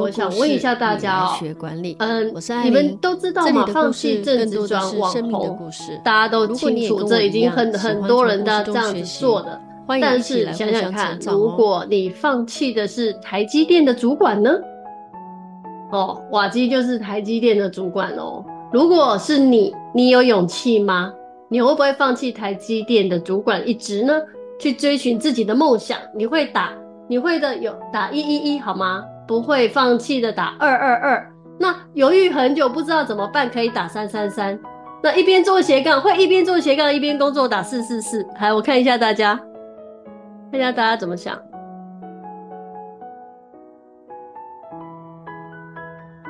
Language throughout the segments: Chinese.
我想问一下大家哦，学管理，嗯，我是你们都知道吗？放弃正职转网红，大家都清楚，这已经很很多人都这样子做的。但是想想看，如果你放弃的是台积电的主管呢？哦，瓦基就是台积电的主管哦。如果是你，你有勇气吗？你会不会放弃台积电的主管一职呢？去追寻自己的梦想？你会打？你会的有打一一一好吗？不会放弃的打二二二。那犹豫很久不知道怎么办，可以打三三三。那一边做斜杠，会一边做斜杠一边工作，打四四四。来，我看一下大家，看一下大家怎么想。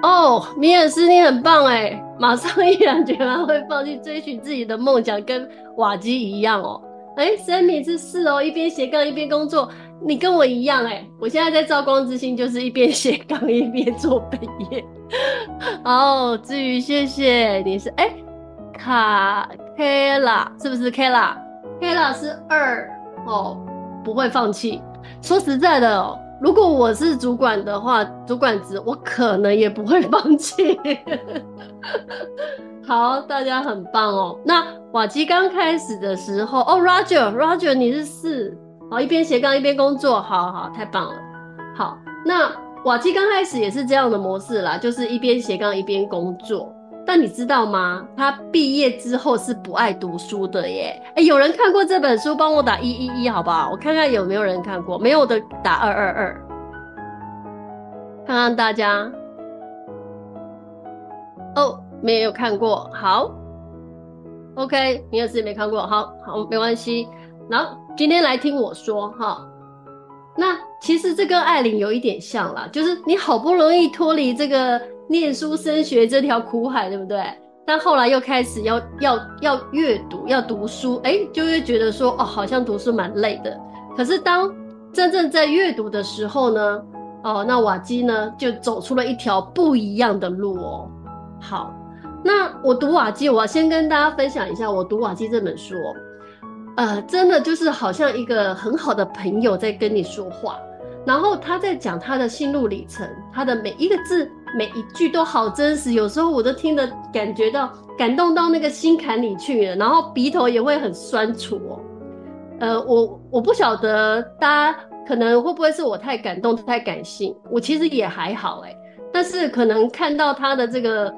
哦，米尔斯，你很棒哎，马上毅然决然会放弃追寻自己的梦想，跟瓦基一样哦。哎森米是四哦，一边斜杠一边工作。你跟我一样哎、我现在在照光之星，就是一边斜杠 一边做本业。哦，至于谢谢你是哎、卡 Kla 是不是 Kla？Kla 是二哦，不会放弃。说实在的哦，如果我是主管的话，主管职我可能也不会放弃。好，大家很棒哦。那瓦基刚开始的时候，哦，Roger Roger 你是四。好，一边斜杠一边工作，好好，太棒了。好，那瓦基刚开始也是这样的模式啦，就是一边斜杠一边工作。但你知道吗？他毕业之后是不爱读书的耶。哎、有人看过这本书？帮我打一一一，好不好？我看看有没有人看过，没有的打二二二。看看大家。哦，没有看过。好，OK，你也是没看过。好好，没关系。然后今天来听我说哈，那其实这跟艾琳有一点像啦，就是你好不容易脱离这个念书升学这条苦海，对不对？但后来又开始要要要阅读，要读书，哎，就会觉得说哦，好像读书蛮累的。可是当真正在阅读的时候呢，哦，那瓦基呢就走出了一条不一样的路哦。好，那我读瓦基，我要先跟大家分享一下我读瓦基这本书哦。呃，真的就是好像一个很好的朋友在跟你说话，然后他在讲他的心路历程，他的每一个字、每一句都好真实，有时候我都听得感觉到感动到那个心坎里去了，然后鼻头也会很酸楚哦。呃，我我不晓得大家可能会不会是我太感动、太感性，我其实也还好哎，但是可能看到他的这个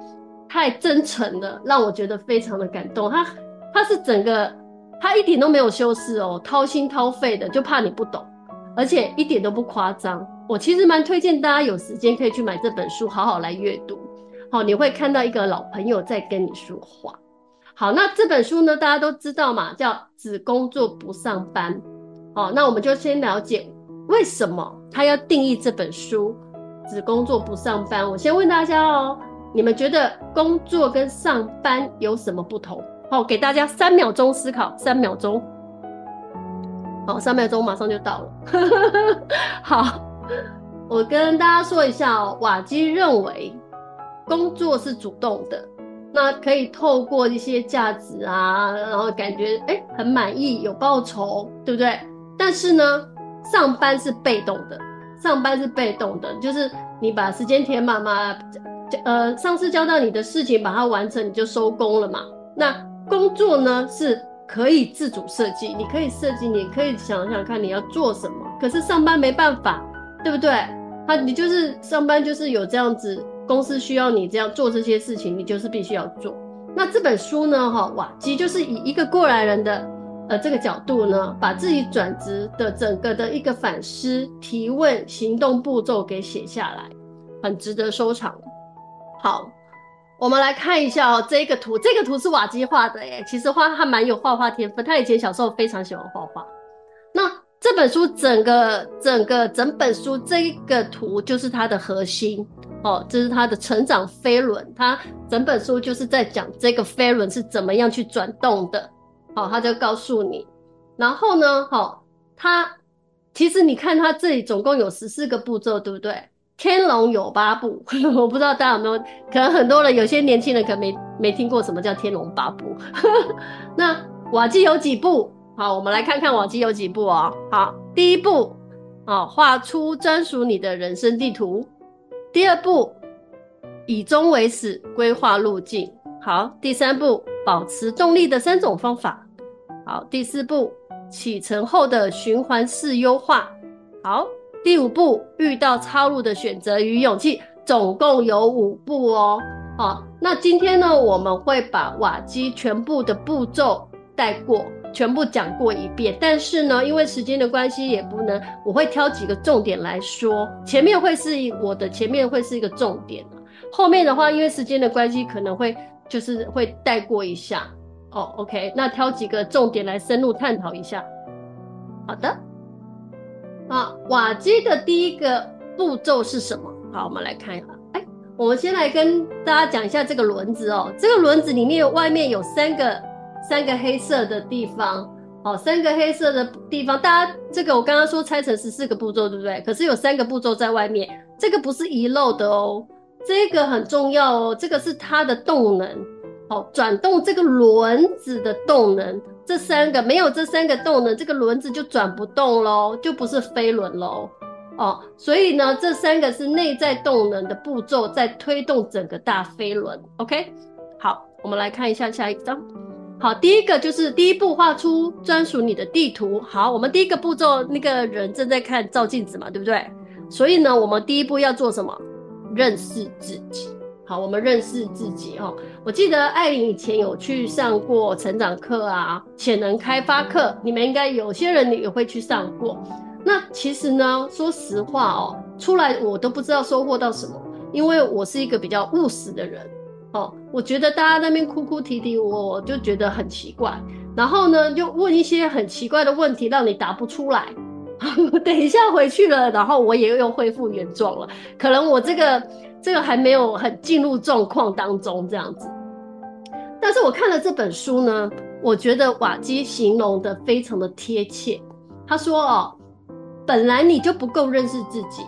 太真诚了，让我觉得非常的感动。他他是整个。他一点都没有修饰哦，掏心掏肺的，就怕你不懂，而且一点都不夸张。我其实蛮推荐大家有时间可以去买这本书，好好来阅读。好，你会看到一个老朋友在跟你说话。好，那这本书呢，大家都知道嘛，叫只工作不上班。好，那我们就先了解为什么他要定义这本书只工作不上班。我先问大家哦，你们觉得工作跟上班有什么不同？好，给大家三秒钟思考，三秒钟。好，三秒钟马上就到了。好，我跟大家说一下哦，瓦基认为工作是主动的，那可以透过一些价值啊，然后感觉哎、很满意，有报酬，对不对？但是呢，上班是被动的，上班是被动的，就是你把时间填满嘛，呃，上司交代你的事情把它完成，你就收工了嘛。那工作呢是可以自主设计，你可以设计，你可以想想看你要做什么。可是上班没办法，对不对？他你就是上班就是有这样子，公司需要你这样做这些事情，你就是必须要做。那这本书呢，哈，瓦基就是以一个过来人的呃这个角度呢，把自己转职的整个的一个反思、提问、行动步骤给写下来，很值得收藏。好。我们来看一下哦，这个图，这个图是瓦基画的耶。其实画还蛮有画画天分，他以前小时候非常喜欢画画。那这本书整个整个整本书这个图就是它的核心哦，这是它的成长飞轮。它整本书就是在讲这个飞轮是怎么样去转动的。好，他就告诉你。然后呢，好，他其实你看他这里总共有十四个步骤，对不对？天龙有八部，我不知道大家有没有，可能很多人有些年轻人可能没没听过什么叫天龙八部。那瓦基有几部？好，我们来看看瓦基有几部哦。好，第一步，哦，画出专属你的人生地图。第二步，以终为始，规划路径。好，第三步，保持动力的三种方法。好，第四步，启程后的循环式优化。好，第五步，遇到岔路的选择与勇气。总共有五步哦。好，那今天呢，我们会把瓦基全部的步骤带过。全部讲过一遍，但是呢，因为时间的关系，也不能，我会挑几个重点来说。前面会是我的前面会是一个重点，后面的话，因为时间的关系，可能会就是会带过一下。哦，OK，那挑几个重点来深入探讨一下。好的，啊，瓦基的第一个步骤是什么？好，我们来看一下。哎，我们先来跟大家讲一下这个轮子哦。这个轮子里面外面有三个。三个黑色的地方，哦，三个黑色的地方，大家这个我刚刚说拆成十四个步骤，对不对？可是有三个步骤在外面，这个不是遗漏的哦，这个很重要哦，这个是它的动能，哦，转动这个轮子的动能，这三个没有这三个动能，这个轮子就转不动喽，就不是飞轮喽，哦，所以呢，这三个是内在动能的步骤在推动整个大飞轮，OK？好，我们来看一下下一张。好，第一个就是第一步，画出专属你的地图。好，我们第一个步骤，那个人正在看照镜子嘛，对不对？所以呢，我们第一步要做什么？认识自己。好，我们认识自己哦。我记得艾琳以前有去上过成长课啊，潜能开发课，你们应该有些人也会去上过。那其实呢，说实话哦，出来我都不知道收获到什么，因为我是一个比较务实的人。哦，我觉得大家那边哭哭啼啼，我就觉得很奇怪。然后呢，就问一些很奇怪的问题，让你答不出来。等一下回去了，然后我也又恢复原状了。可能我这个这个还没有很进入状况当中这样子。但是我看了这本书呢，我觉得瓦基形容的非常的贴切。他说：“哦，本来你就不够认识自己，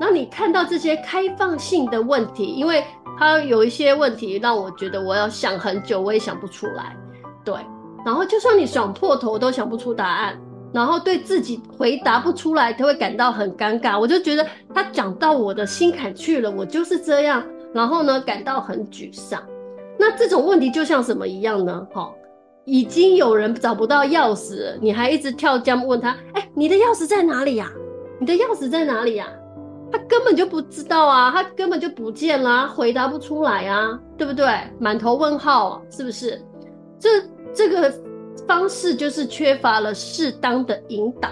那你看到这些开放性的问题，因为。”他有一些问题让我觉得我要想很久，我也想不出来。对，然后就算你想破头都想不出答案，然后对自己回答不出来，他会感到很尴尬。我就觉得他讲到我的心坎去了，我就是这样。然后呢，感到很沮丧。那这种问题就像什么一样呢？哈，已经有人找不到钥匙，你还一直跳江问他，哎，你的钥匙在哪里呀？你的钥匙在哪里呀？他根本就不知道啊，他根本就不见了，回答不出来啊，对不对？满头问号，是不是？这这个方式就是缺乏了适当的引导，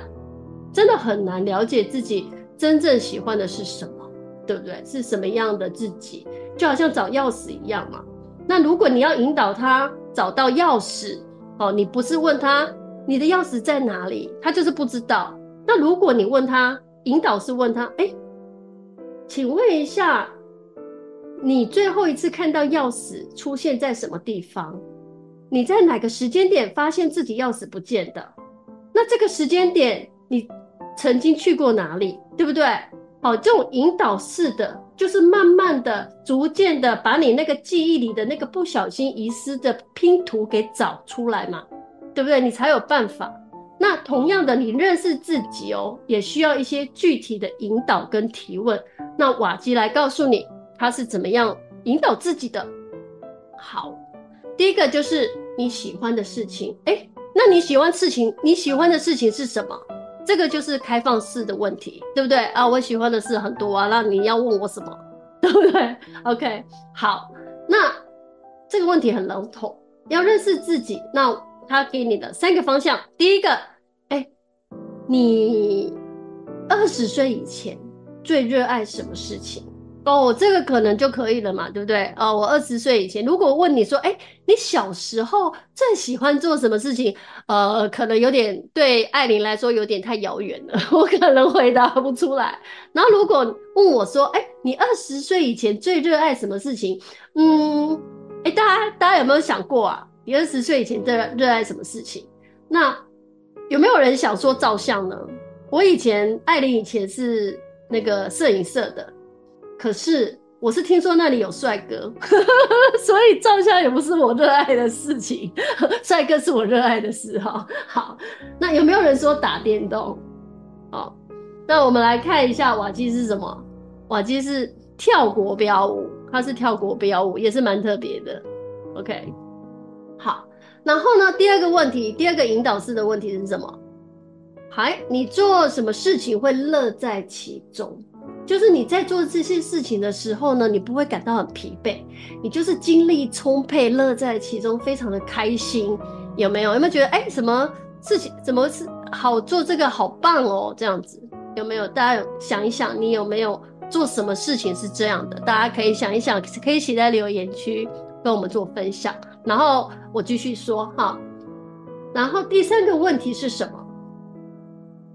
真的很难了解自己真正喜欢的是什么，对不对？是什么样的自己，就好像找钥匙一样嘛。那如果你要引导他找到钥匙，哦，你不是问他你的钥匙在哪里，他就是不知道。那如果你问他，引导是问他，哎。请问一下，你最后一次看到钥匙出现在什么地方？你在哪个时间点发现自己钥匙不见的？那这个时间点你曾经去过哪里？对不对？好，这种引导式的，就是慢慢的、逐渐的把你那个记忆里的那个不小心遗失的拼图给找出来嘛，对不对？你才有办法。那同样的，你认识自己哦，也需要一些具体的引导跟提问。那瓦基来告诉你，他是怎么样引导自己的。好，第一个就是你喜欢的事情。诶，那你喜欢事情，你喜欢的事情是什么？这个就是开放式的问题，对不对啊？我喜欢的事很多啊，那你要问我什么，对不对？OK，好，那这个问题很笼统，要认识自己。那他给你的三个方向，第一个，诶，你二十岁以前。最热爱什么事情？哦，这个可能就可以了嘛，对不对？哦，我二十岁以前，如果问你说，哎，你小时候最喜欢做什么事情？呃，可能有点对艾琳来说有点太遥远了，我可能回答不出来。然后如果问我说，哎，你二十岁以前最热爱什么事情？嗯，哎，大家大家有没有想过啊？你二十岁以前最热爱什么事情？那有没有人想说照相呢？我以前艾琳以前是。那个摄影社的，可是我是听说那里有帅哥，所以照相也不是我热爱的事情。帅哥是我热爱的事哈。好，那有没有人说打电动？哦，那我们来看一下瓦基是什么？瓦基是跳国标舞，它是跳国标舞，也是蛮特别的。OK，好，然后呢，第二个问题，第二个引导式的问题是什么？还你做什么事情会乐在其中？就是你在做这些事情的时候呢，你不会感到很疲惫，你就是精力充沛，乐在其中，非常的开心，有没有？有没有觉得哎，什么事情怎么是好做？这个好棒哦，这样子有没有？大家想一想，你有没有做什么事情是这样的？大家可以想一想，可以写在留言区跟我们做分享。然后我继续说哈，然后第三个问题是什么？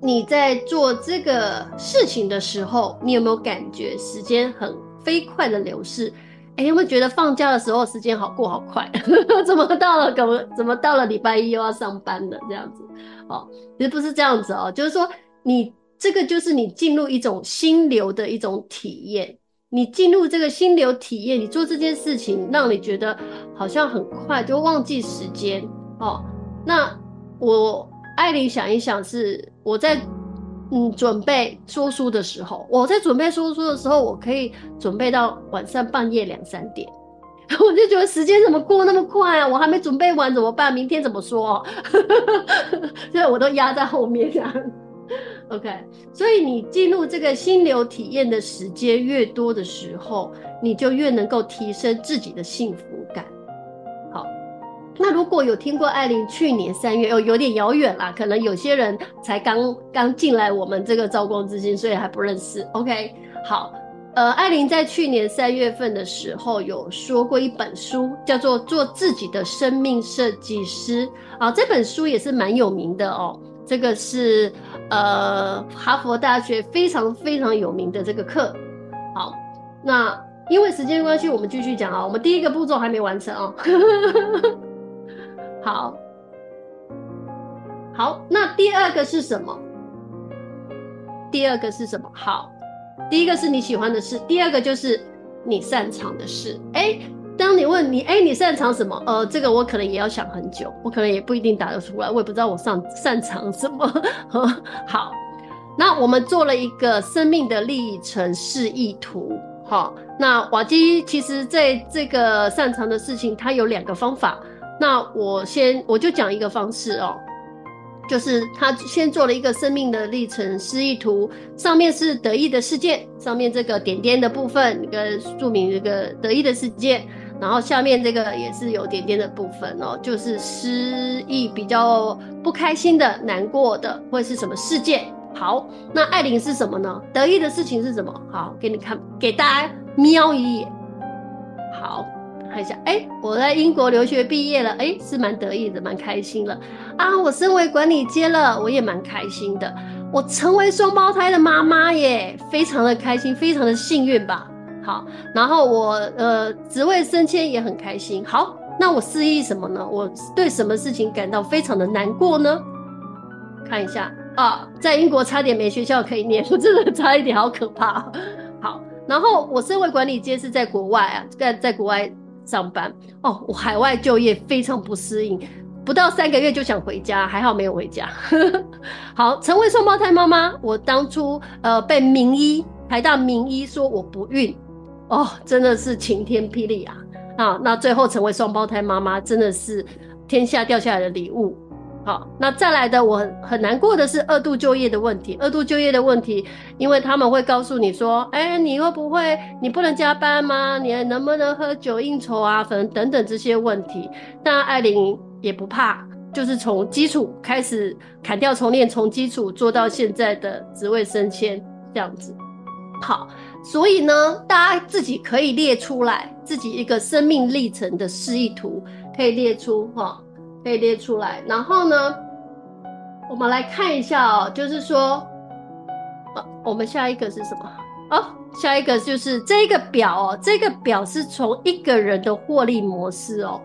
你在做这个事情的时候，你有没有感觉时间很飞快的流逝？哎，有没有觉得放假的时候时间好过好快？怎么到了怎么怎么到了礼拜一又要上班了这样子？哦，其实不是这样子哦，就是说你这个就是你进入一种心流的一种体验。你进入这个心流体验，你做这件事情让你觉得好像很快就忘记时间哦。那我。艾琳想一想，是我在嗯准备说书的时候，我在准备说书的时候，我可以准备到晚上半夜两三点，我就觉得时间怎么过那么快啊？我还没准备完怎么办？明天怎么说？所以我都压在后面这样。OK，所以你进入这个心流体验的时间越多的时候，你就越能够提升自己的幸福感。那如果有听过艾琳去年三月，哦，有点遥远啦，可能有些人才刚刚进来我们这个兆光之心，所以还不认识。OK，好，呃，艾琳在去年三月份的时候有说过一本书，叫做《做自己的生命设计师》啊，这本书也是蛮有名的哦。这个是呃哈佛大学非常非常有名的这个课。好，那因为时间关系，我们继续讲啊，我们第一个步骤还没完成哦。好，好，那第二个是什么？第二个是什么？好，第一个是你喜欢的事，第二个就是你擅长的事。哎，当你问你，哎，你擅长什么？呃，这个我可能也要想很久，我可能也不一定答得出来，我也不知道我擅擅长什么。好，那我们做了一个生命的历程示意图。好，那瓦基其实在这个擅长的事情，它有两个方法。那我先我就讲一个方式哦，就是他先做了一个生命的历程示意图，上面是得意的事件，上面这个点点的部分，一个注明这个得意的事件，然后下面这个也是有点点的部分哦，就是失意比较不开心的、难过的，或是什么事件。好，那艾琳是什么呢？得意的事情是什么？好，给你看，给大家瞄一眼。好。看一下，哎、我在英国留学毕业了，哎、是蛮得意的，蛮开心了啊！我升为管理阶了，我也蛮开心的。我成为双胞胎的妈妈耶，非常的开心，非常的幸运吧。好，然后我呃职位升迁也很开心。好，那我失意什么呢？我对什么事情感到非常的难过呢？看一下啊，在英国差点没学校可以念，我真的差一点，好可怕。好，然后我身为管理阶是在国外啊，在在国外。上班哦，我海外就业非常不适应，不到三个月就想回家，还好没有回家。好，成为双胞胎妈妈，我当初呃被名医台大名医说我不孕，哦，真的是晴天霹雳啊！啊，那最后成为双胞胎妈妈，真的是天下掉下来的礼物。好，那再来的我很难过的是二度就业的问题。二度就业的问题，因为他们会告诉你说，哎、你会不会，你不能加班吗？你还能不能喝酒应酬啊？反正等等这些问题。但艾琳也不怕，就是从基础开始砍掉重练，从基础做到现在的职位升迁这样子。好，所以呢，大家自己可以列出来自己一个生命历程的示意图，可以列出哈。以列出来，然后呢，我们来看一下哦，就是说，呃，我们下一个是什么？哦，下一个就是这个表哦，这个表是从一个人的获利模式哦，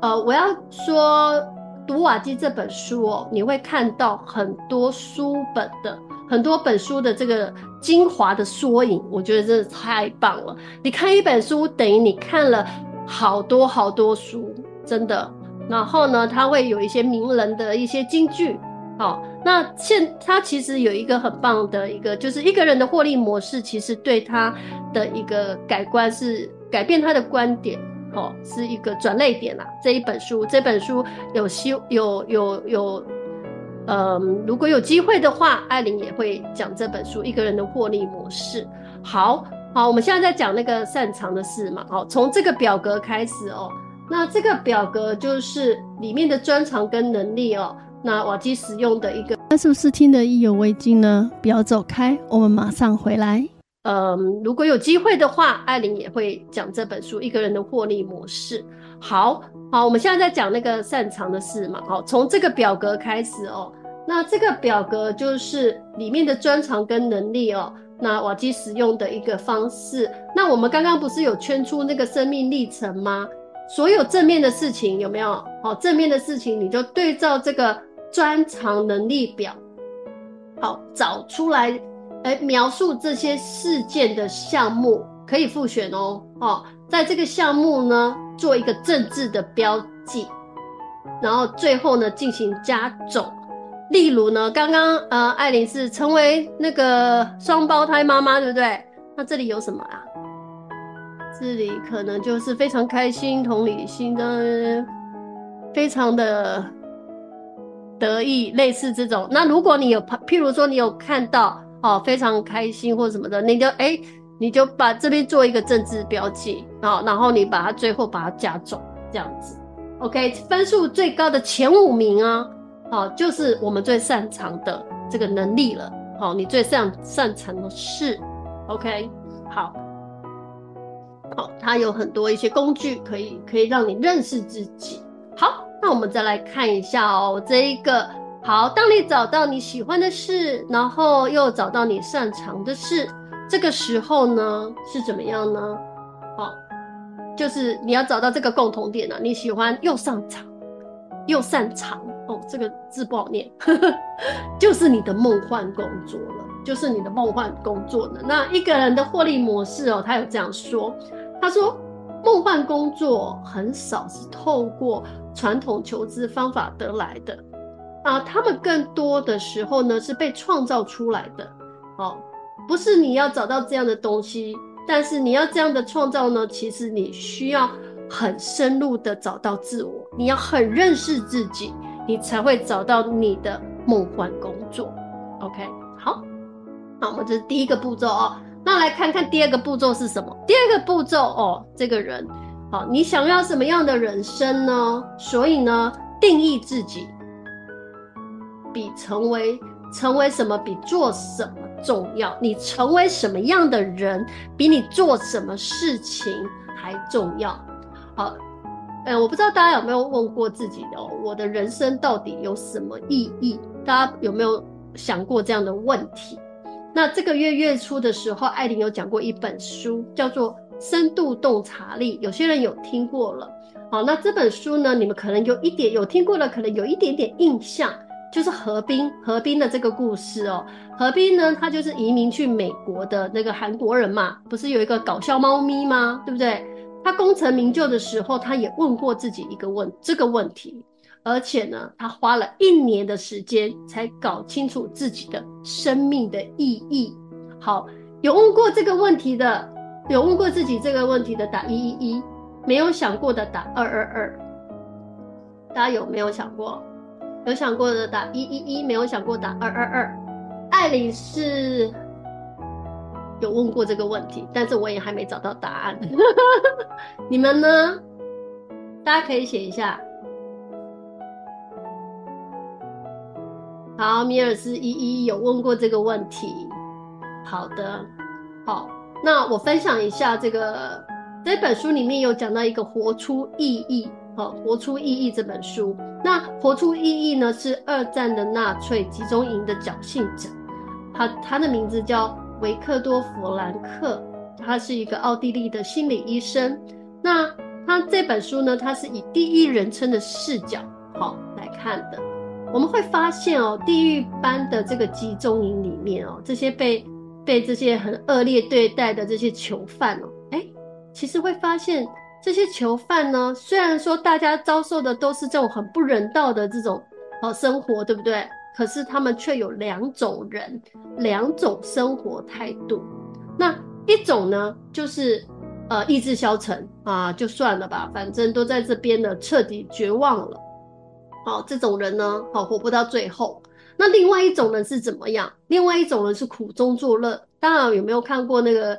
呃，我要说读瓦基这本书哦，你会看到很多书本的很多本书的这个精华的缩影，我觉得真的太棒了。你看一本书等于你看了好多好多书，真的。然后呢，他会有一些名人的一些金句，好，那现他其实有一个很棒的一个，就是一个人的获利模式，其实对他的一个改观是改变他的观点，哦，是一个转捩点啦。这一本书，这本书有希有有有，嗯，如果有机会的话，艾琳也会讲这本书一个人的获利模式。好好，我们现在在讲那个擅长的事嘛，好，从这个表格开始哦。那这个表格就是里面的专长跟能力哦。那瓦基使用的一个，那是不是听得意犹未尽呢？不要走开，我们马上回来。嗯，如果有机会的话，艾琳也会讲这本书一个人的获利模式。好好，我们现在在讲那个擅长的事嘛。好，从这个表格开始哦。那这个表格就是里面的专长跟能力哦。那瓦基使用的一个方式。那我们刚刚不是有圈出那个生命历程吗？所有正面的事情有没有？好，正面的事情你就对照这个。专长能力表，好，找出来，哎，描述这些事件的项目可以复选哦。哦，在这个项目呢，做一个正字的标记，然后最后呢进行加总。例如呢，刚刚呃，艾琳是成为那个双胞胎妈妈，对不对？那这里有什么啊？这里可能就是非常开心、同理心的，非常的。得意，类似这种。那如果你有，譬如说你有看到哦，非常开心或什么的，你就哎、你就把这边做一个政治标记啊，然后你把它最后把它加重，这样子。OK，分数最高的前五名啊，好，就是我们最擅长的这个能力了。好，你最擅擅长的事。OK，好，好，它有很多一些工具可以可以让你认识自己。好。那我们再来看一下哦，这一个好，当你找到你喜欢的事，然后又找到你擅长的事，这个时候呢是怎么样呢？好，就是你要找到这个共同点呢、啊，你喜欢又擅长又擅长哦，这个字不好念，就是你的梦幻工作了，就是你的梦幻工作了。那一个人的获利模式哦，他有这样说，他说。梦幻工作很少是透过传统求职方法得来的啊，他们更多的时候呢是被创造出来的。哦，不是你要找到这样的东西，但是你要这样的创造呢，其实你需要很深入的找到自我，你要很认识自己，你才会找到你的梦幻工作。OK，好，那我们这是第一个步骤哦。那来看看第二个步骤是什么？第二个步骤哦，这个人，好，你想要什么样的人生呢？所以呢，定义自己比成为成为什么比做什么重要。你成为什么样的人，比你做什么事情还重要。好，哎，我不知道大家有没有问过自己的哦，我的人生到底有什么意义？大家有没有想过这样的问题？那这个月月初的时候，艾琳有讲过一本书，叫做《深度洞察力》，有些人有听过了。好，那这本书呢，你们可能有一点有听过了，可能有一点点印象，就是何冰何冰的这个故事哦。何冰呢，他就是移民去美国的那个韩国人嘛，不是有一个搞笑猫咪吗？对不对？他功成名就的时候，他也问过自己一个问这个问题。而且呢，他花了一年的时间才搞清楚自己的生命的意义。好，有问过这个问题的，有问过自己这个问题的打一一一，没有想过的打二二二。大家有没有想过？有想过的打一一一，没有想过打二二二。艾琳是有问过这个问题，但是我也还没找到答案。你们呢？大家可以写一下。好，米尔斯一一有问过这个问题。好的，好，那我分享一下这个这本书里面有讲到一个活出意义，好，活出意义这本书。那活出意义呢，是二战的纳粹集中营的侥幸者，他他的名字叫维克多·弗兰克，他是一个奥地利的心理医生。那他这本书呢，他是以第一人称的视角，好来看的。我们会发现哦，地狱般的这个集中营里面哦，这些被被这些很恶劣对待的这些囚犯哦，哎，其实会发现这些囚犯呢，虽然说大家遭受的都是这种很不人道的这种哦生活，对不对？可是他们却有两种人，两种生活态度。那一种呢，就是呃意志消沉啊，就算了吧，反正都在这边了，彻底绝望了。好、哦，这种人呢，好、活不到最后。那另外一种人是怎么样？另外一种人是苦中作乐。当然，有没有看过那个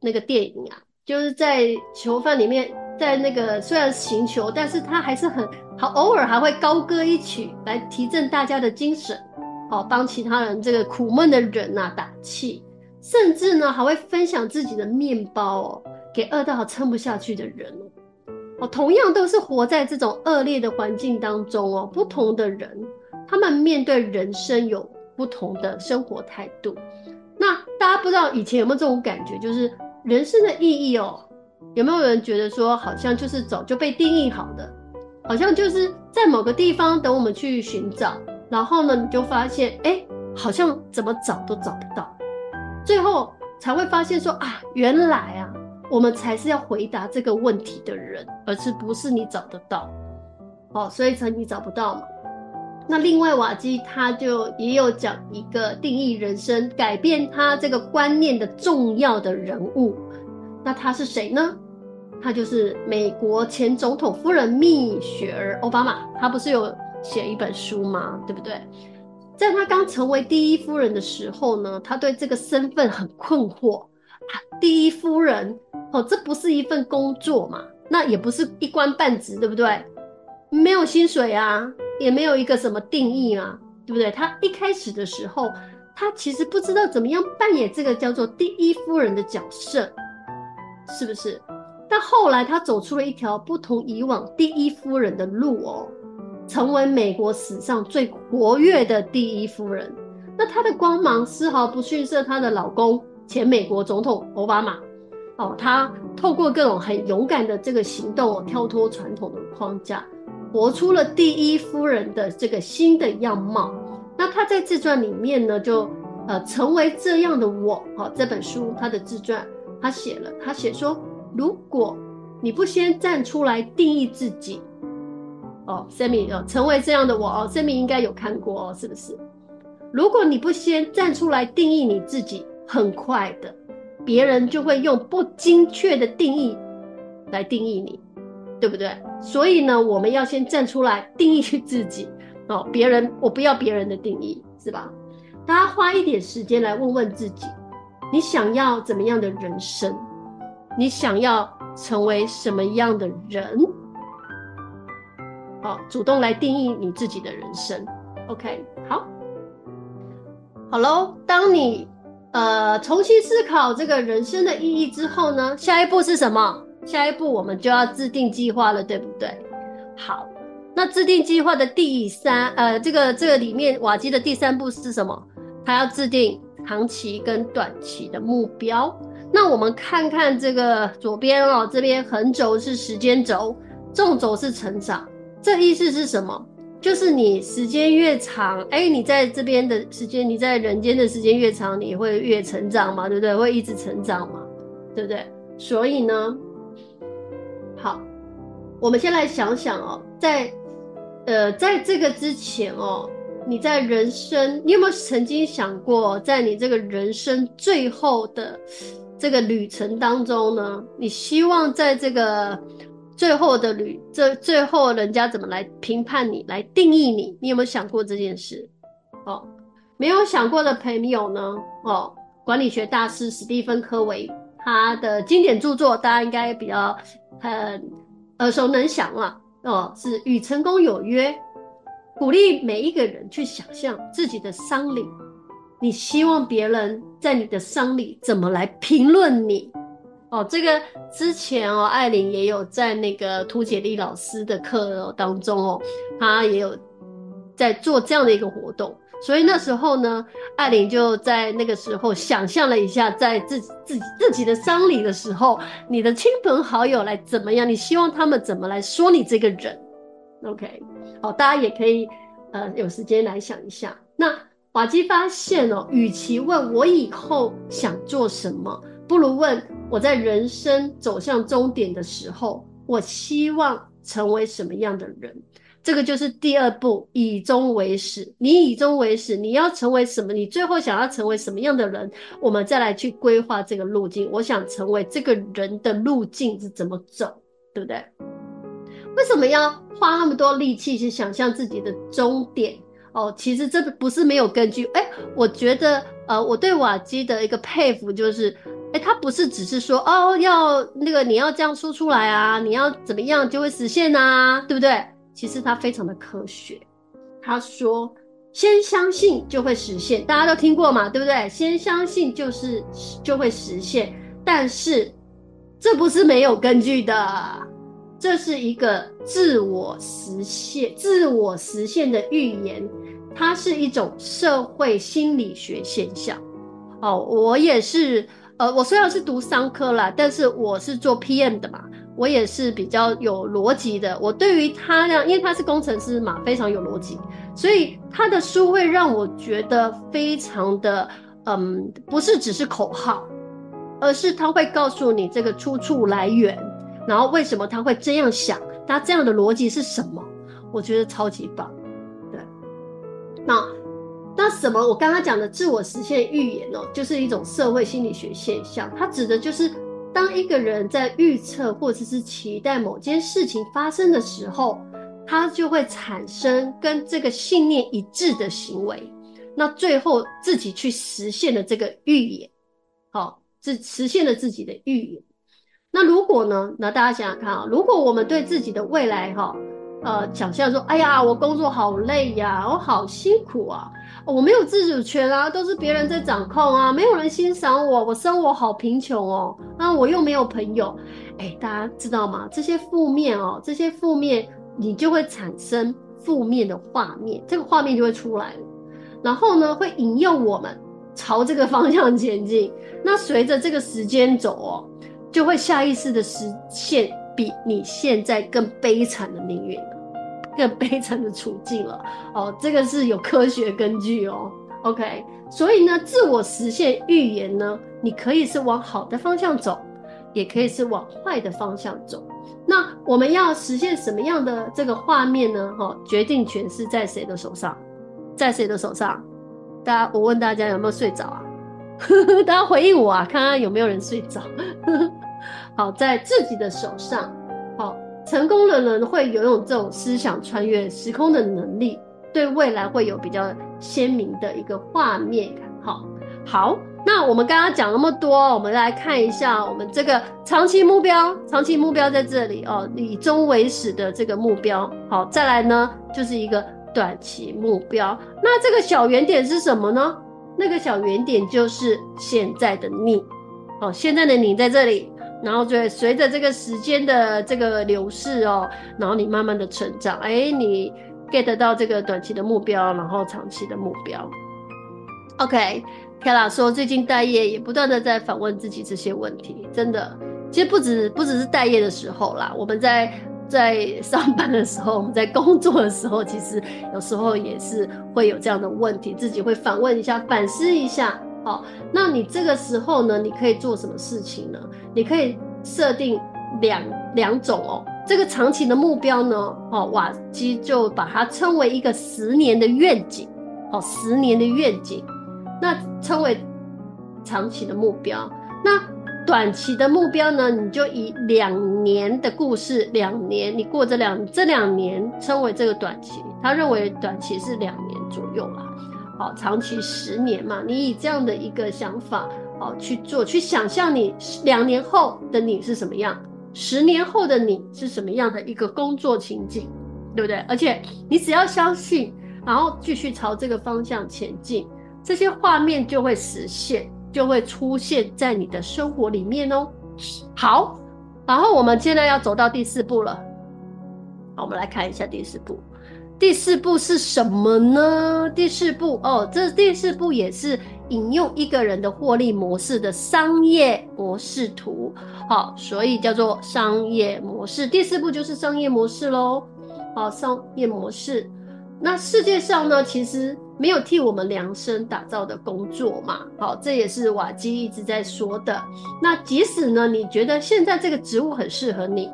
那个电影啊？就是在囚犯里面，在那个虽然刑求，但是他还是很好，偶尔还会高歌一曲来提振大家的精神，好、哦、帮其他人这个苦闷的人呐、打气。甚至呢，还会分享自己的面包哦，给饿到撑不下去的人。哦同样都是活在这种恶劣的环境当中哦，不同的人，他们面对人生有不同的生活态度。那大家不知道以前有没有这种感觉，就是人生的意义哦，有没有人觉得说，好像就是早就被定义好的，好像就是在某个地方等我们去寻找，然后呢，你就发现，哎，好像怎么找都找不到。最后才会发现说啊，原来啊，我们才是要回答这个问题的人，而是不是你找得到，哦，所以才你找不到嘛。那另外瓦基他就也有讲一个定义人生、改变他这个观念的重要的人物，那他是谁呢？他就是美国前总统夫人蜜雪儿·奥巴马，他不是有写一本书吗？对不对？在她刚成为第一夫人的时候呢，她对这个身份很困惑啊。第一夫人哦，这不是一份工作嘛？那也不是一官半职，对不对？没有薪水啊，也没有一个什么定义啊，对不对？她一开始的时候，她其实不知道怎么样扮演这个叫做第一夫人的角色，是不是？但后来她走出了一条不同以往第一夫人的路哦。成为美国史上最活跃的第一夫人，那她的光芒丝毫不逊色她的老公前美国总统奥巴马。哦，她透过各种很勇敢的这个行动，哦，跳脱传统的框架，活出了第一夫人的这个新的样貌。那她在自传里面呢，就呃成为这样的我。好，哦，这本书她的自传，她写了，她写说，如果你不先站出来定义自己。哦，Sammy 哦，成为这样的我哦，Sammy 应该有看过哦，是不是？如果你不先站出来定义你自己，很快的，别人就会用不精确的定义来定义你，对不对？所以呢，我们要先站出来定义自己哦。别人，我不要别人的定义，是吧？大家花一点时间来问问自己，你想要怎么样的人生？你想要成为什么样的人？哦，主动来定义你自己的人生，OK，好，好喽。当你呃重新思考这个人生的意义之后呢，下一步是什么？下一步我们就要制定计划了，对不对？好，那制定计划的第三呃，这个这个里面瓦基的第三步是什么？他要制定长期跟短期的目标。那我们看看这个左边哦，这边横轴是时间轴，纵轴是成长。这意思是什么？就是你时间越长，哎，你在这边的时间，你在人间的时间越长，你会越成长嘛，对不对？会一直成长嘛，对不对？所以呢，好，我们先来想想哦，在呃，在这个之前哦，你在人生，你有没有曾经想过，在你这个人生最后的这个旅程当中呢，你希望在这个。最后的旅，这最后人家怎么来评判你，来定义你？你有没有想过这件事？哦，没有想过的朋友呢？哦，管理学大师史蒂芬·科维他的经典著作，大家应该比较很耳熟能详了。哦，是《与成功有约》，鼓励每一个人去想象自己的丧礼，你希望别人在你的丧礼怎么来评论你？哦，这个之前哦，艾琳也有在那个涂洁丽老师的课当中哦，她也有在做这样的一个活动，所以那时候呢，艾琳就在那个时候想象了一下，在自自己自己的丧礼的时候，你的亲朋好友来怎么样？你希望他们怎么来说你这个人？OK，好，大家也可以呃有时间来想一下。那瓦基发现哦，与其问我以后想做什么。不如问我在人生走向终点的时候，我希望成为什么样的人？这个就是第二步，以终为始。你以终为始，你要成为什么？你最后想要成为什么样的人？我们再来去规划这个路径。我想成为这个人的路径是怎么走，对不对？为什么要花那么多力气去想象自己的终点？哦，其实这不是没有根据。哎，我觉得，呃，我对瓦基的一个佩服就是，哎，他不是只是说，哦，要那个你要这样说出来啊，你要怎么样就会实现啊，对不对？其实他非常的科学。他说，先相信就会实现，大家都听过嘛，对不对？先相信就是就会实现，但是这不是没有根据的。这是一个自我实现、自我实现的预言，它是一种社会心理学现象。哦，我也是，呃，我虽然是读商科啦，但是我是做 PM 的嘛，我也是比较有逻辑的。我对于他呢，因为他是工程师嘛，非常有逻辑，所以他的书会让我觉得非常的，嗯，不是只是口号，而是他会告诉你这个出处来源。然后为什么他会这样想？他这样的逻辑是什么？我觉得超级棒。对，那那什么？我刚刚讲的自我实现预言哦，就是一种社会心理学现象。它指的就是当一个人在预测或者是期待某件事情发生的时候，他就会产生跟这个信念一致的行为。那最后自己去实现了这个预言，好，自实现了自己的预言。那如果呢？那大家想想看啊，如果我们对自己的未来哈，呃，想象说，哎呀，我工作好累呀，我好辛苦啊，我没有自主权啊，都是别人在掌控啊，没有人欣赏我，我生活好贫穷哦，那我又没有朋友，哎，大家知道吗？这些负面哦，这些负面，你就会产生负面的画面，这个画面就会出来了，然后呢，会引诱我们朝这个方向前进。那随着这个时间走哦。就会下意识的实现比你现在更悲惨的命运，更悲惨的处境了。哦，这个是有科学根据哦。OK，所以呢，自我实现预言呢，你可以是往好的方向走，也可以是往坏的方向走。那我们要实现什么样的这个画面呢？哈、哦，决定权是在谁的手上？在谁的手上？大家，我问大家有没有睡着啊？大家回应我啊，看看有没有人睡着。好，在自己的手上，成功的人会拥有这种思想穿越时空的能力，对未来会有比较鲜明的一个画面感。好，好，那我们刚刚讲那么多，我们来看一下我们这个长期目标，长期目标在这里哦，以终为始的这个目标。好，再来呢，就是一个短期目标。那这个小圆点是什么呢？那个小圆点就是现在的你，哦，现在的你在这里。然后就会随着这个时间的这个流逝哦，然后你慢慢的成长，哎，你 get 到这个短期的目标，然后长期的目标。OK，Kara 说最近待业也不断的在反问自己这些问题，真的，其实不止不只是待业的时候啦，我们在在上班的时候，我们在工作的时候，其实有时候也是会有这样的问题，自己会反问一下，反思一下。好，那你这个时候呢，你可以做什么事情呢？你可以设定两两种哦。这个长期的目标呢，哦，瓦基就把它称为一个十年的愿景，哦，十年的愿景，那称为长期的目标。那短期的目标呢，你就以两年的故事，两年你过这两这两年称为这个短期。他认为短期是两年左右啦。好，长期十年嘛，你以这样的一个想法，好去做，去想象你两年后的你是什么样，十年后的你是什么样的一个工作情景，对不对？而且你只要相信，然后继续朝这个方向前进，这些画面就会实现，就会出现在你的生活里面哦。好，然后我们现在要走到第四步了，好，我们来看一下第四步。第四步是什么呢？第四步哦，这第四步也是引用一个人的获利模式的商业模式图，好，所以叫做商业模式。第四步就是商业模式喽，好，商业模式。那世界上呢，其实没有替我们量身打造的工作嘛，好，这也是瓦基一直在说的。那即使呢，你觉得现在这个职务很适合你，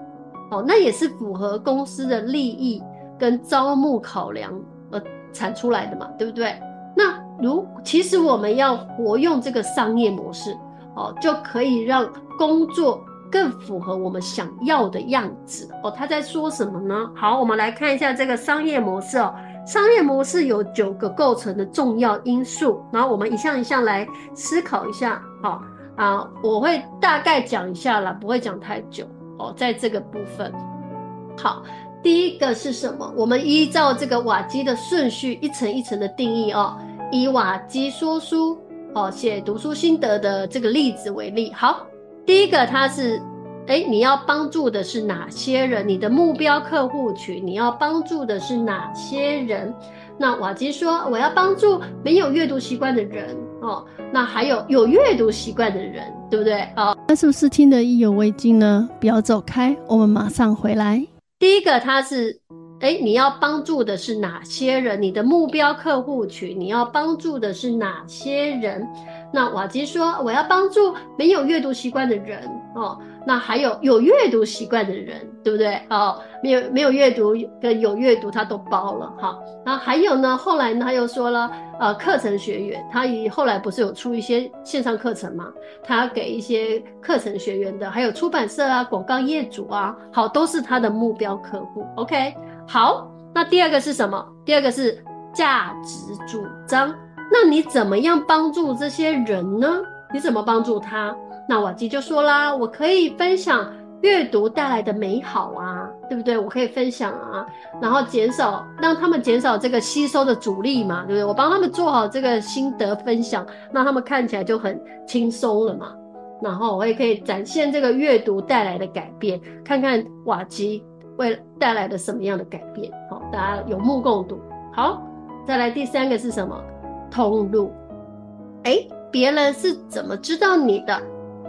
哦，那也是符合公司的利益。跟招募考量而产出来的嘛，对不对？那如其实我们要活用这个商业模式哦，就可以让工作更符合我们想要的样子哦。他在说什么呢？好，我们来看一下这个商业模式哦。商业模式有九个构成的重要因素，然后我们一项一项来思考一下。好啊，我会大概讲一下啦，不会讲太久哦。在这个部分，好，第一个是什么？我们依照这个瓦基的顺序，一层一层的定义哦。以瓦基说书哦，写读书心得的这个例子为例，好，第一个它是。诶，你要帮助的是哪些人？你的目标客户群，你要帮助的是哪些人？那瓦基说，我要帮助没有阅读习惯的人哦。那还有有阅读习惯的人，对不对？哦，那是不是听得意犹未尽呢？不要走开，我们马上回来。第一个，它是。哎，你要帮助的是哪些人？你的目标客户群，你要帮助的是哪些人？那瓦基说，我要帮助没有阅读习惯的人哦。那还有有阅读习惯的人，对不对？哦，没有没有阅读跟有阅读，他都包了哈。那还有呢，后来他又说了，呃，课程学员，他以后来不是有出一些线上课程嘛？他给一些课程学员的，还有出版社啊、广告业主啊，好，都是他的目标客户。OK。好，那第二个是什么？第二个是价值主张。那你怎么样帮助这些人呢？你怎么帮助他？那瓦基就说啦，我可以分享阅读带来的美好啊，对不对？我可以分享啊，然后减少让他们减少这个吸收的阻力嘛，对不对？我帮他们做好这个心得分享，让他们看起来就很轻松了嘛。然后我也可以展现这个阅读带来的改变，看看瓦基。会带来的什么样的改变？好，大家有目共睹。好，再来第三个是什么？通路。诶，别人是怎么知道你的？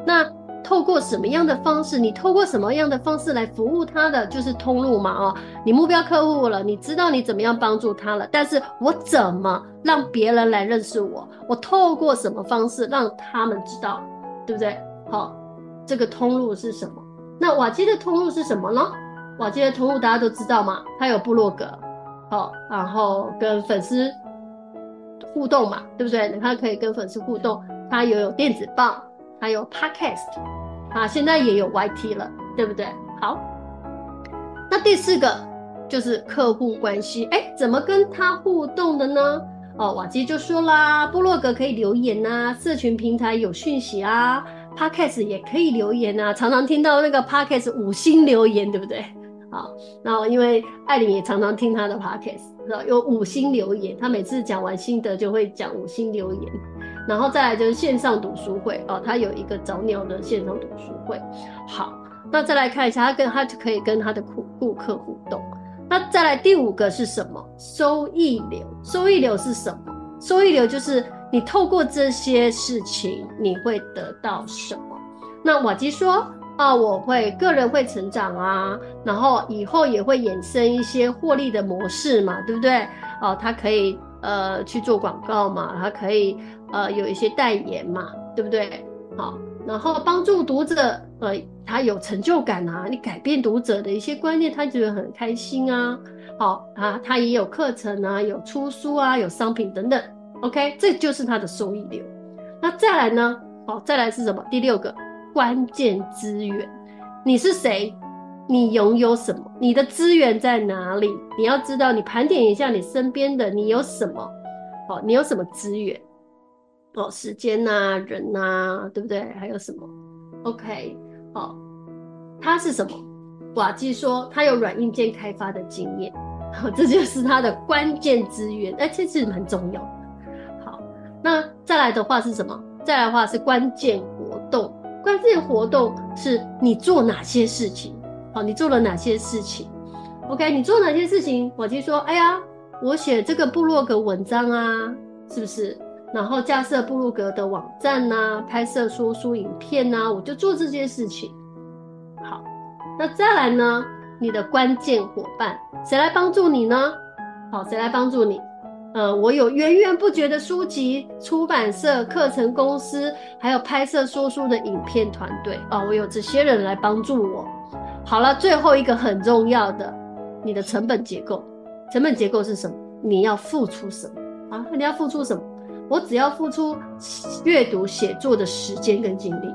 那透过什么样的方式？你透过什么样的方式来服务他的？就是通路嘛。哦，你目标客户了，你知道你怎么样帮助他了。但是我怎么让别人来认识我？我透过什么方式让他们知道？对不对？好，这个通路是什么？那瓦基的通路是什么呢？瓦基的通路大家都知道嘛，他有部落格，好，然后跟粉丝互动嘛，对不对？他可以跟粉丝互动，他也有电子报，还有 podcast，啊，现在也有 YT 了，对不对？好，那第四个就是客户关系，哎，怎么跟他互动的呢？哦，瓦基就说啦，部落格可以留言啊，社群平台有讯息啊，podcast 也可以留言啊，常常听到那个 podcast 五星留言，对不对？好，然后因为艾琳也常常听他的 podcast，是吧？有五星留言，他每次讲完心得就会讲五星留言，然后再来就是线上读书会哦，他有一个早鸟的线上读书会。好，那再来看一下，他跟他就可以跟他的顾顾客互动。那再来第五个是什么？收益流。收益流是什么？收益流就是你透过这些事情，你会得到什么？那瓦基说。啊，我会个人会成长啊，然后以后也会衍生一些获利的模式嘛，对不对？哦、他可以呃去做广告嘛，他可以呃有一些代言嘛，对不对？好，然后帮助读者，呃，他有成就感啊，你改变读者的一些观念，他觉得很开心啊。好啊，他也有课程啊，有出书啊，有商品等等。OK，这就是他的收益流。那再来呢？好，再来是什么？第六个。关键资源，你是谁？你拥有什么？你的资源在哪里？你要知道，你盘点一下你身边的，你有什么？哦，你有什么资源？哦，时间呐，人呐，对不对？还有什么？OK，哦，他是什么？瓦基说他有软硬件开发的经验，好，这就是他的关键资源，哎，这是蛮重要的。好，那再来的话是什么？再来的话是关键国。关键活动是你做哪些事情？好，你做了哪些事情？OK，你做哪些事情？我听说：“哎呀，我写这个部落格文章啊，是不是？然后架设部落格的网站呐、拍摄说书影片呐、我就做这些事情。好，那再来呢？你的关键伙伴，谁来帮助你呢？好，谁来帮助你？”呃，我有源源不绝的书籍、出版社、课程公司，还有拍摄说书的影片团队哦，我有这些人来帮助我。好了，最后一个很重要的，你的成本结构，成本结构是什么？你要付出什么啊？你要付出什么？我只要付出阅读写作的时间跟精力，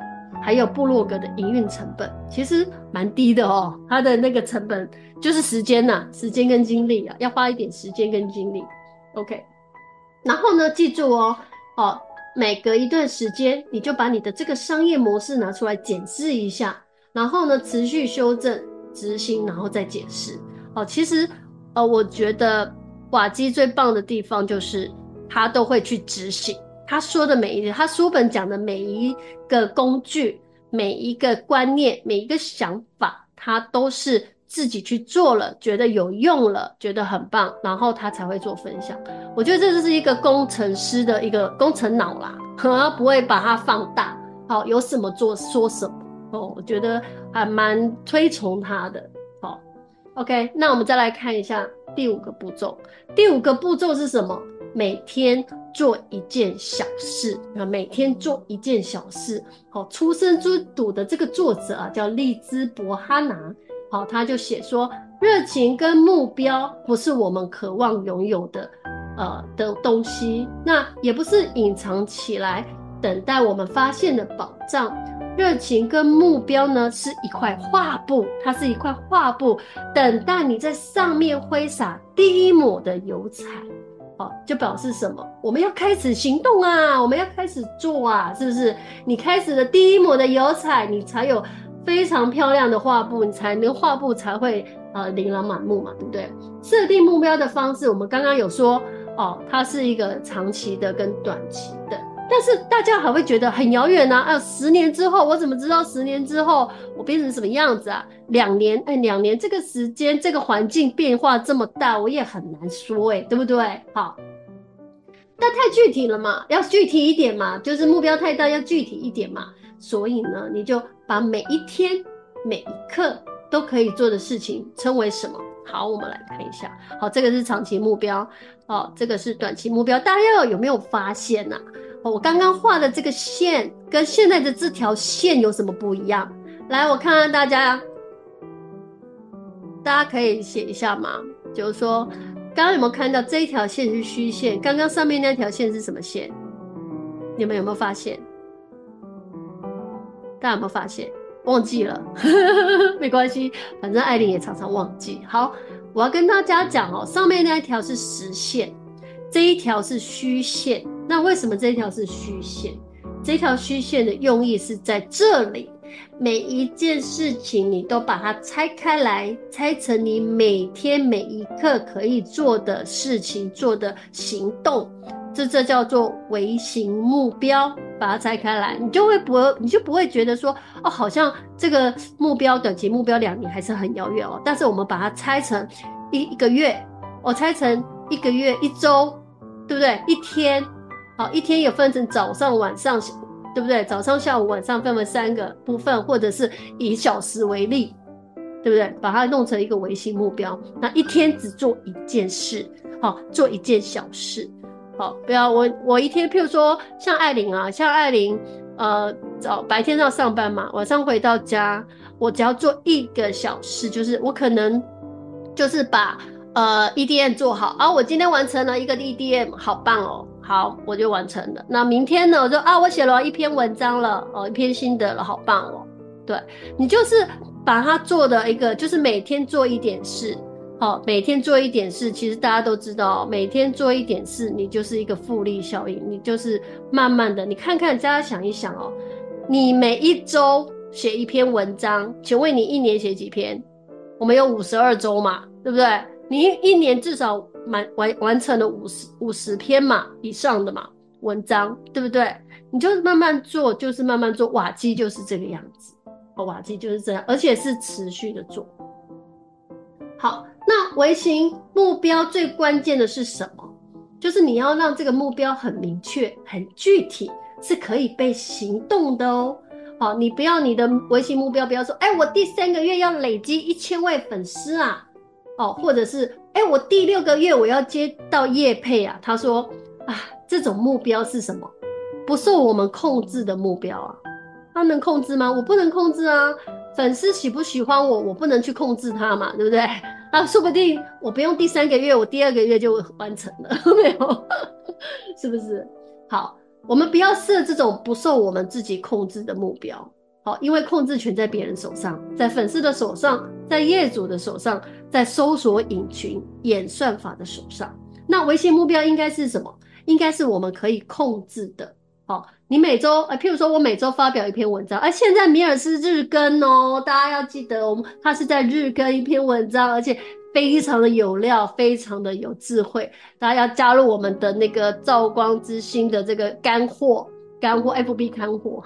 还有部落格的营运成本，其实蛮低的哦。它的那个成本就是时间呐、时间跟精力啊，要花一点时间跟精力。OK，然后呢，记住哦，哦，每隔一段时间，你就把你的这个商业模式拿出来检视一下，然后呢，持续修正、执行，然后再检视。哦，其实，呃，我觉得瓦基最棒的地方就是。他都会去执行他说的每一，他书本讲的每一个工具、每一个观念、每一个想法，他都是自己去做了，觉得有用了，觉得很棒，然后他才会做分享。我觉得这就是一个工程师的一个工程脑啦，他 不会把它放大。好，有什么做说什么哦，我觉得还蛮推崇他的。好，OK，那我们再来看一下第五个步骤。第五个步骤是什么？每天做一件小事啊，每天做一件小事。好，出生之笃的这个作者啊，叫利兹伯哈拿。好，他就写说，热情跟目标不是我们渴望拥有的，呃的东西，那也不是隐藏起来等待我们发现的宝藏。热情跟目标呢，是一块画布，它是一块画布，等待你在上面挥洒第一抹的油彩。好，就表示什么？我们要开始行动啊！我们要开始做啊！是不是？你开始的第一抹的油彩，你才有非常漂亮的画布，你才能画布才会呃琳琅满目嘛，对不对？设定目标的方式，我们刚刚有说哦，它是一个长期的跟短期的。但是大家还会觉得很遥远呢？啊，十年之后我怎么知道十年之后我变成什么样子啊？两年，哎，两年这个时间，这个环境变化这么大，我也很难说，哎，对不对？好，但太具体了嘛，要具体一点嘛，就是目标太大，要具体一点嘛。所以呢，你就把每一天每一刻都可以做的事情称为什么？好，我们来看一下。好，这个是长期目标，哦，这个是短期目标，大家有没有发现呢？我刚刚画的这个线跟现在的这条线有什么不一样？来，我看看大家，大家可以写一下吗？就是说，刚刚有没有看到这一条线是虚线？刚刚上面那条线是什么线？你们有没有发现？大家有没有发现？忘记了，没关系，反正艾琳也常常忘记。好，我要跟大家讲哦，上面那一条是实线，这一条是虚线。那为什么这一条是虚线？这条虚线的用意是在这里，每一件事情你都把它拆开来，拆成你每天每一刻可以做的事情、做的行动，这这叫做微型目标。把它拆开来，你就会不，你就不会觉得说，哦，好像这个目标短期目标两年还是很遥远哦。但是我们把它拆成一一个月，我拆成一个月一周，对不对？一天。好，一天也分成早上、晚上，对不对？早上、下午、晚上分为三个部分，或者是以小时为例，对不对？把它弄成一个微型目标，那一天只做一件事，好，做一件小事，好，不要我我一天，譬如说像艾琳啊，像艾琳，呃，早白天要上班嘛，晚上回到家，我只要做一个小事，就是我可能就是把呃 EDM 做好，啊，我今天完成了一个 EDM，好棒哦。好，我就完成了。那明天呢？我就啊，我写了一篇文章了，哦，一篇心得了，好棒哦。对，你就是把它做的一个，就是每天做一点事，好，每天做一点事。其实大家都知道，每天做一点事，你就是一个复利效应，你就是慢慢的，你看看，大家想一想哦，你每一周写一篇文章，请问你一年写几篇？我们有五十二周嘛，对不对？你一年至少。满完完成了五十五十篇嘛以上的嘛文章，对不对？你就是慢慢做，就是慢慢做。瓦基就是这个样子，哦，瓦基就是这样，而且是持续的做。好，那微型目标最关键的是什么？就是你要让这个目标很明确、很具体，是可以被行动的哦。好，你不要你的微型目标不要说，哎，我第三个月要累积一千位粉丝啊。哦，或者是哎，我第六个月我要接到叶配啊。他说啊，这种目标是什么？不受我们控制的目标啊。他能控制吗？我不能控制啊。粉丝喜不喜欢我，我不能去控制他嘛，对不对？啊，说不定我不用第三个月，我第二个月就完成了，没有？是不是？好，我们不要设这种不受我们自己控制的目标。好，因为控制权在别人手上，在粉丝的手上，在业主的手上，在搜索引擎演算法的手上。那微信目标应该是什么？应该是我们可以控制的。好，你每周，呃，譬如说我每周发表一篇文章，而现在米尔斯日更哦，大家要记得，我们他是在日更一篇文章，而且非常的有料，非常的有智慧，大家要加入我们的那个照光之星的这个干货。干货，FB 干货，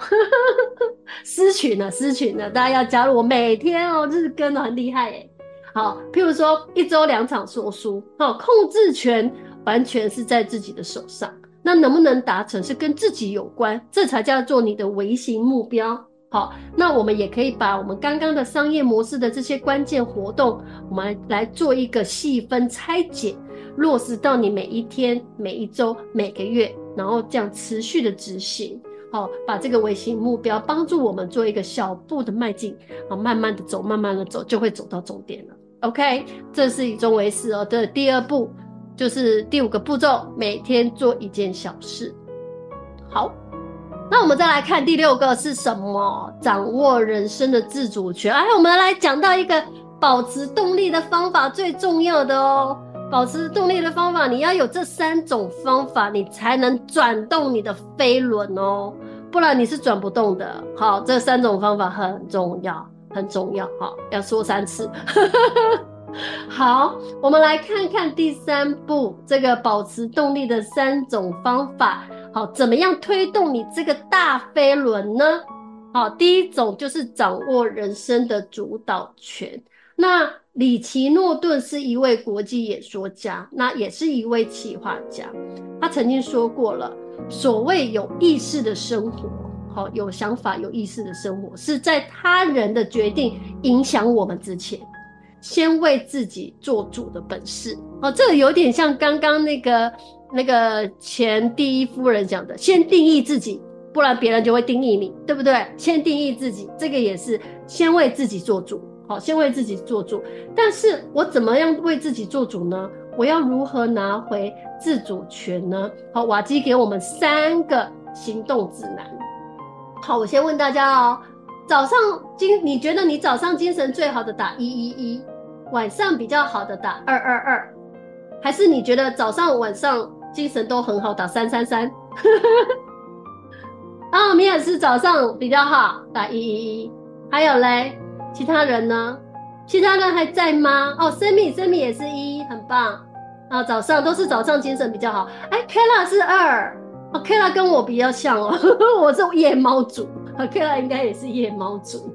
私群呢？私群呢？大家要加入我，每天哦日更的很厉害诶。好，譬如说一周两场说书，好，控制权完全是在自己的手上。那能不能达成是跟自己有关，这才叫做你的微型目标。好，那我们也可以把我们刚刚的商业模式的这些关键活动，我们来做一个细分拆解，落实到你每一天、每一周、每个月。然后这样持续的执行，好，把这个微型目标帮助我们做一个小步的迈进，好，慢慢的走，慢慢的走，就会走到终点了。OK，这是以终为始哦。的第二步就是第五个步骤，每天做一件小事。好，那我们再来看第六个是什么？掌握人生的自主权。哎，我们来讲到一个保持动力的方法，最重要的哦。保持动力的方法，你要有这三种方法，你才能转动你的飞轮哦，不然你是转不动的。好，这三种方法很重要，很重要。好，要说三次。好，我们来看看第三步，这个保持动力的三种方法。好，怎么样推动你这个大飞轮呢？好，第一种就是掌握人生的主导权。那里奇诺顿是一位国际演说家，那也是一位企划家。他曾经说过了，所谓有意识的生活，好，有想法、有意识的生活，是在他人的决定影响我们之前，先为自己做主的本事。哦，这个有点像刚刚那个那个前第一夫人讲的，先定义自己，不然别人就会定义你，对不对？先定义自己，这个也是先为自己做主。好，先为自己做主，但是我怎么样为自己做主呢？我要如何拿回自主权呢？好，瓦基给我们三个行动指南。好，我先问大家哦，早上精，你觉得你早上精神最好的打一一一，晚上比较好的打二二二，还是你觉得早上晚上精神都很好打三三三？啊，米尔斯早上比较好打一一一，还有嘞？其他人呢？其他人还在吗？哦森米森米也是一，很棒啊！早上都是早上精神比较好。哎，Kala 是二，哦，Kayla 跟我比较像哦，我是夜猫族，Kala 应该也是夜猫族，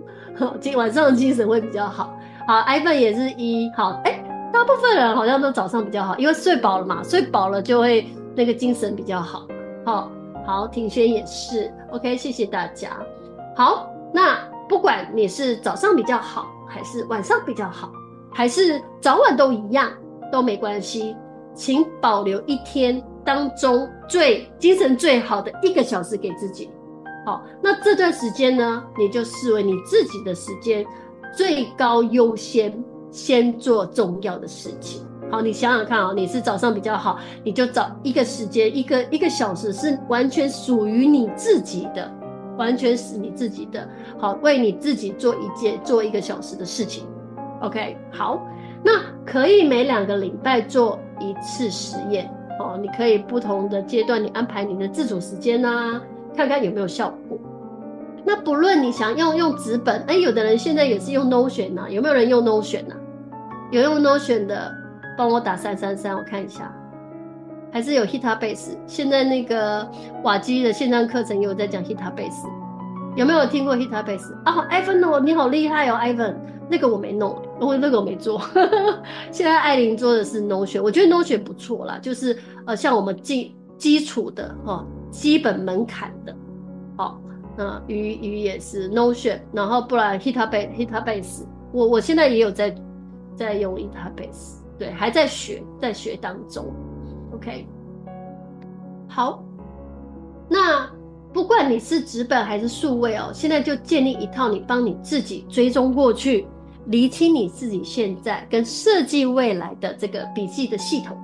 今晚上精神会比较好。好，Ivan 也是一，好，哎，大部分人好像都早上比较好，因为睡饱了嘛，睡饱了就会那个精神比较好。好，好，庭轩也是，OK，谢谢大家。好，那。不管你是早上比较好，还是晚上比较好，还是早晚都一样，都没关系，请保留一天当中最精神最好的一个小时给自己。好，那这段时间呢，你就视为你自己的时间，最高优先，先做重要的事情。好，你想想看啊，你是早上比较好，你就找一个时间，一个一个小时是完全属于你自己的。完全是你自己的，好，为你自己做一件做一个小时的事情，OK，好，那可以每两个礼拜做一次实验，哦，你可以不同的阶段你安排你的自主时间啊，看看有没有效果。那不论你想要用纸本，哎，有的人现在也是用 Notion 呐，有没有人用 Notion 呐？有用 Notion 的，帮我打三三三，我看一下。还是有 Hitabase，现在那个瓦基的线上课程也有在讲 Hitabase，有没有听过 Hitabase 啊？Ivan，哦你好厉害哦，Ivan，那个我没弄，我那个我没做。现在艾琳做的是 Notion，我觉得 Notion 不错啦，就是呃像我们基基础的哈，基本门槛的，好，那鱼鱼也是 Notion，然后不然 Hitabase，Hitabase，我我现在也有在在用 Hitabase，对，还在学，在学当中。OK，好，那不管你是纸本还是数位哦，现在就建立一套你帮你自己追踪过去，厘清你自己现在跟设计未来的这个笔记的系统。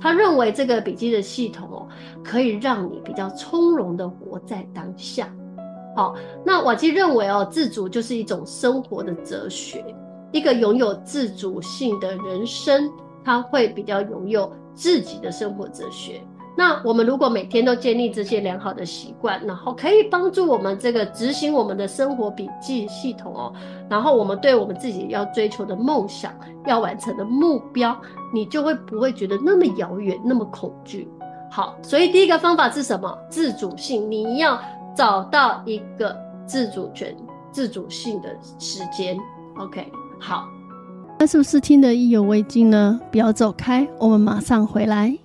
他认为这个笔记的系统哦，可以让你比较从容的活在当下。好，那瓦基认为哦，自主就是一种生活的哲学，一个拥有自主性的人生，他会比较拥有自己的生活哲学。那我们如果每天都建立这些良好的习惯，然后可以帮助我们这个执行我们的生活笔记系统哦，然后我们对我们自己要追求的梦想、要完成的目标，你就会不会觉得那么遥远、那么恐惧。好，所以第一个方法是什么？自主性，你要找到一个自主权、自主性的时间。OK，好，那是不是听得意犹未尽呢？不要走开，我们马上回来。